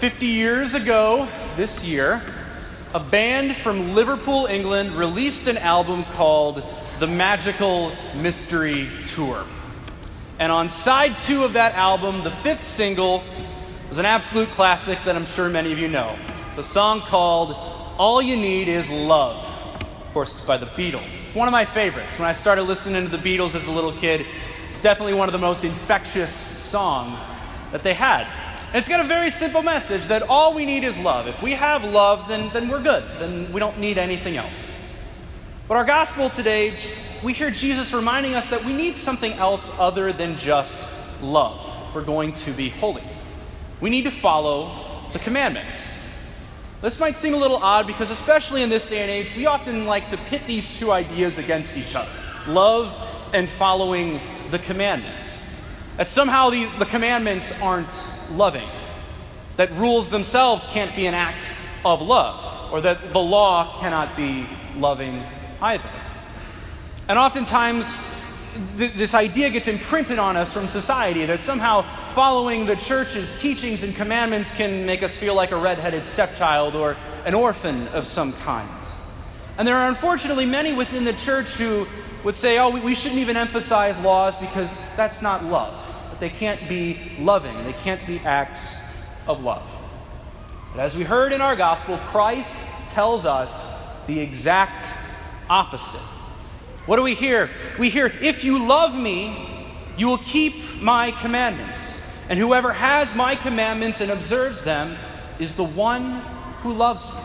50 years ago this year, a band from Liverpool, England released an album called The Magical Mystery Tour. And on side two of that album, the fifth single was an absolute classic that I'm sure many of you know. It's a song called All You Need Is Love. Of course, it's by the Beatles. It's one of my favorites. When I started listening to the Beatles as a little kid, it's definitely one of the most infectious songs that they had. It's got a very simple message that all we need is love. If we have love, then, then we're good. Then we don't need anything else. But our gospel today, we hear Jesus reminding us that we need something else other than just love if we're going to be holy. We need to follow the commandments. This might seem a little odd because, especially in this day and age, we often like to pit these two ideas against each other love and following the commandments. That somehow these, the commandments aren't loving, that rules themselves can't be an act of love, or that the law cannot be loving either. And oftentimes, th- this idea gets imprinted on us from society that somehow following the church's teachings and commandments can make us feel like a redheaded stepchild or an orphan of some kind. And there are unfortunately many within the church who would say, oh, we, we shouldn't even emphasize laws because that's not love they can't be loving, they can't be acts of love. But as we heard in our gospel, Christ tells us the exact opposite. What do we hear? We hear, If you love me, you will keep my commandments. And whoever has my commandments and observes them is the one who loves me.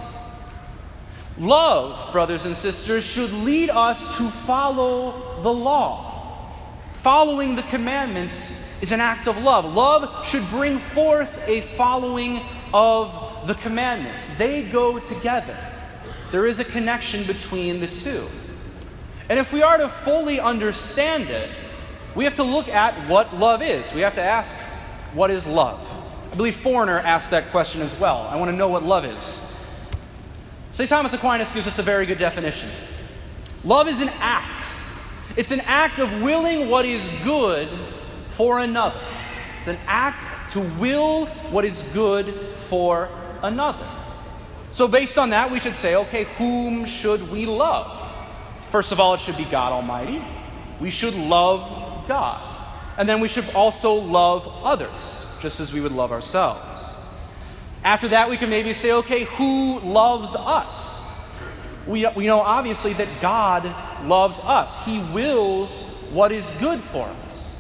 Love, brothers and sisters, should lead us to follow the law. Following the commandments is an act of love. Love should bring forth a following of the commandments, they go together. There is a connection between the two. And if we are to fully understand it, we have to look at what love is. We have to ask, what is love? I believe Foreigner asked that question as well. I want to know what love is. St. Thomas Aquinas gives us a very good definition. Love is an act. It's an act of willing what is good for another. It's an act to will what is good for another. So, based on that, we should say, okay, whom should we love? First of all, it should be God Almighty. We should love God. And then we should also love others, just as we would love ourselves. After that, we can maybe say, okay, who loves us? We, we know obviously that God loves us, He wills what is good for us.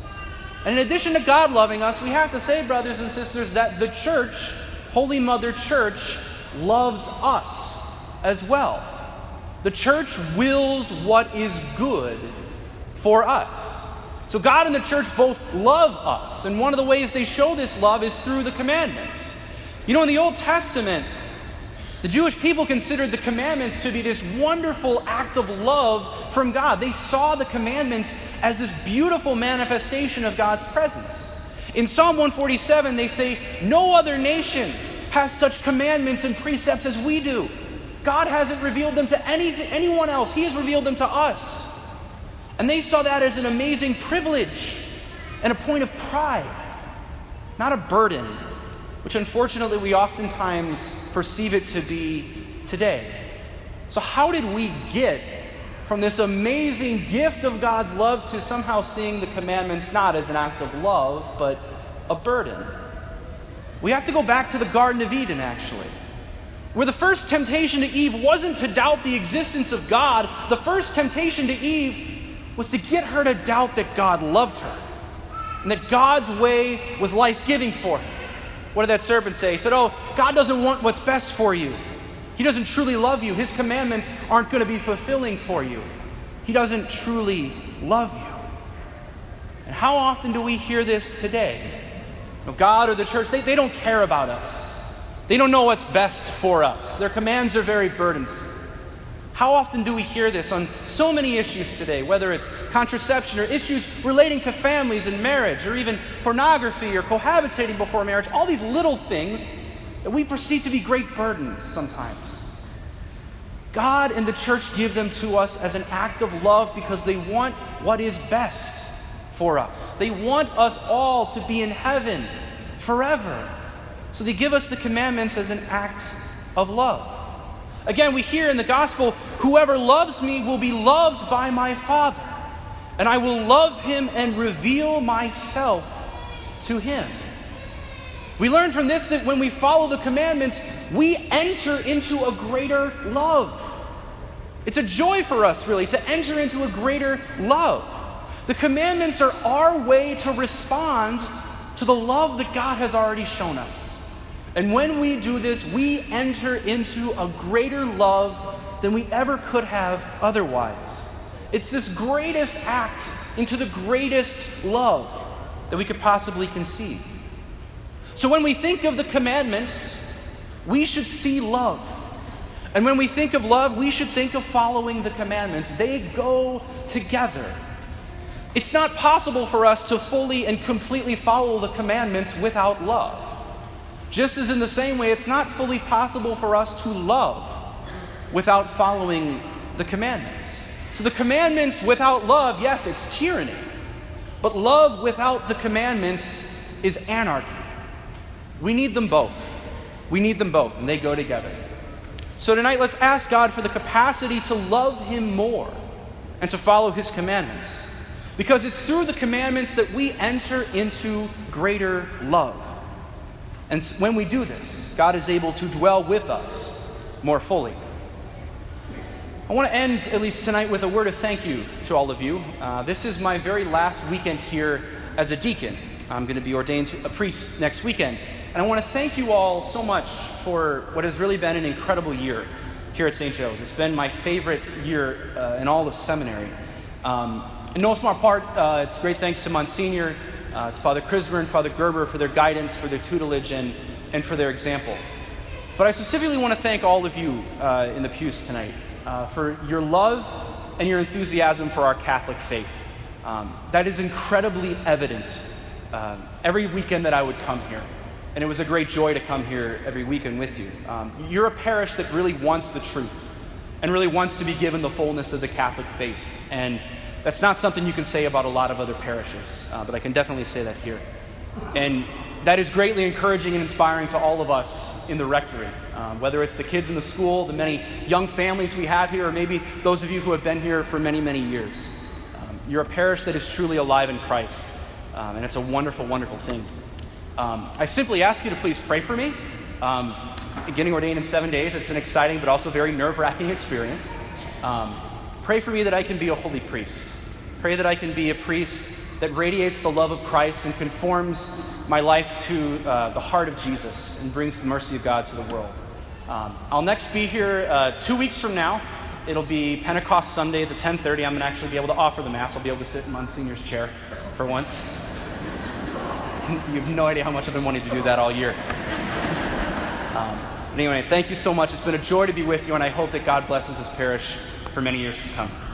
And in addition to God loving us, we have to say, brothers and sisters, that the church, Holy Mother Church, loves us as well. The church wills what is good for us. So God and the church both love us. And one of the ways they show this love is through the commandments. You know, in the Old Testament, the Jewish people considered the commandments to be this wonderful act of love from God. They saw the commandments as this beautiful manifestation of God's presence. In Psalm 147, they say, No other nation has such commandments and precepts as we do. God hasn't revealed them to any, anyone else, He has revealed them to us. And they saw that as an amazing privilege and a point of pride, not a burden which unfortunately we oftentimes perceive it to be today. So, how did we get from this amazing gift of God's love to somehow seeing the commandments not as an act of love, but a burden? We have to go back to the Garden of Eden, actually. Where the first temptation to Eve wasn't to doubt the existence of God, the first temptation to Eve was to get her to doubt that God loved her and that God's way was life giving for her. What did that serpent say? He said, Oh, God doesn't want what's best for you. He doesn't truly love you. His commandments aren't going to be fulfilling for you. He doesn't truly love you. And how often do we hear this today? You know, God or the church, they, they don't care about us. They don't know what's best for us. Their commands are very burdensome. How often do we hear this on so many issues today, whether it's contraception or issues relating to families and marriage, or even pornography or cohabitating before marriage? All these little things that we perceive to be great burdens sometimes. God and the church give them to us as an act of love because they want what is best for us. They want us all to be in heaven forever. So they give us the commandments as an act of love. Again, we hear in the gospel, whoever loves me will be loved by my Father, and I will love him and reveal myself to him. We learn from this that when we follow the commandments, we enter into a greater love. It's a joy for us, really, to enter into a greater love. The commandments are our way to respond to the love that God has already shown us. And when we do this, we enter into a greater love than we ever could have otherwise. It's this greatest act into the greatest love that we could possibly conceive. So when we think of the commandments, we should see love. And when we think of love, we should think of following the commandments. They go together. It's not possible for us to fully and completely follow the commandments without love. Just as in the same way, it's not fully possible for us to love without following the commandments. So the commandments without love, yes, it's tyranny. But love without the commandments is anarchy. We need them both. We need them both, and they go together. So tonight, let's ask God for the capacity to love Him more and to follow His commandments. Because it's through the commandments that we enter into greater love. And when we do this, God is able to dwell with us more fully. I want to end, at least tonight, with a word of thank you to all of you. Uh, this is my very last weekend here as a deacon. I'm going to be ordained a priest next weekend. And I want to thank you all so much for what has really been an incredible year here at St. Joe's. It's been my favorite year uh, in all of seminary. Um, in no small part, uh, it's great thanks to Monsignor, uh, to Father Crisburn, and Father Gerber for their guidance, for their tutelage, and, and for their example. But I specifically want to thank all of you uh, in the pews tonight uh, for your love and your enthusiasm for our Catholic faith. Um, that is incredibly evident uh, every weekend that I would come here and it was a great joy to come here every weekend with you. Um, you're a parish that really wants the truth and really wants to be given the fullness of the Catholic faith. And that's not something you can say about a lot of other parishes, uh, but I can definitely say that here. And that is greatly encouraging and inspiring to all of us in the rectory, um, whether it's the kids in the school, the many young families we have here, or maybe those of you who have been here for many, many years. Um, you're a parish that is truly alive in Christ, um, and it's a wonderful, wonderful thing. Um, I simply ask you to please pray for me. Um, getting ordained in seven days, it's an exciting but also very nerve wracking experience. Pray for me that I can be a holy priest. Pray that I can be a priest that radiates the love of Christ and conforms my life to uh, the heart of Jesus and brings the mercy of God to the world. Um, I'll next be here uh, two weeks from now. It'll be Pentecost Sunday at the 10:30. I'm going to actually be able to offer the mass. I'll be able to sit in Monsignor's chair for once. you have no idea how much I've been wanting to do that all year. Um, but anyway, thank you so much. It's been a joy to be with you, and I hope that God blesses this parish for many years to come.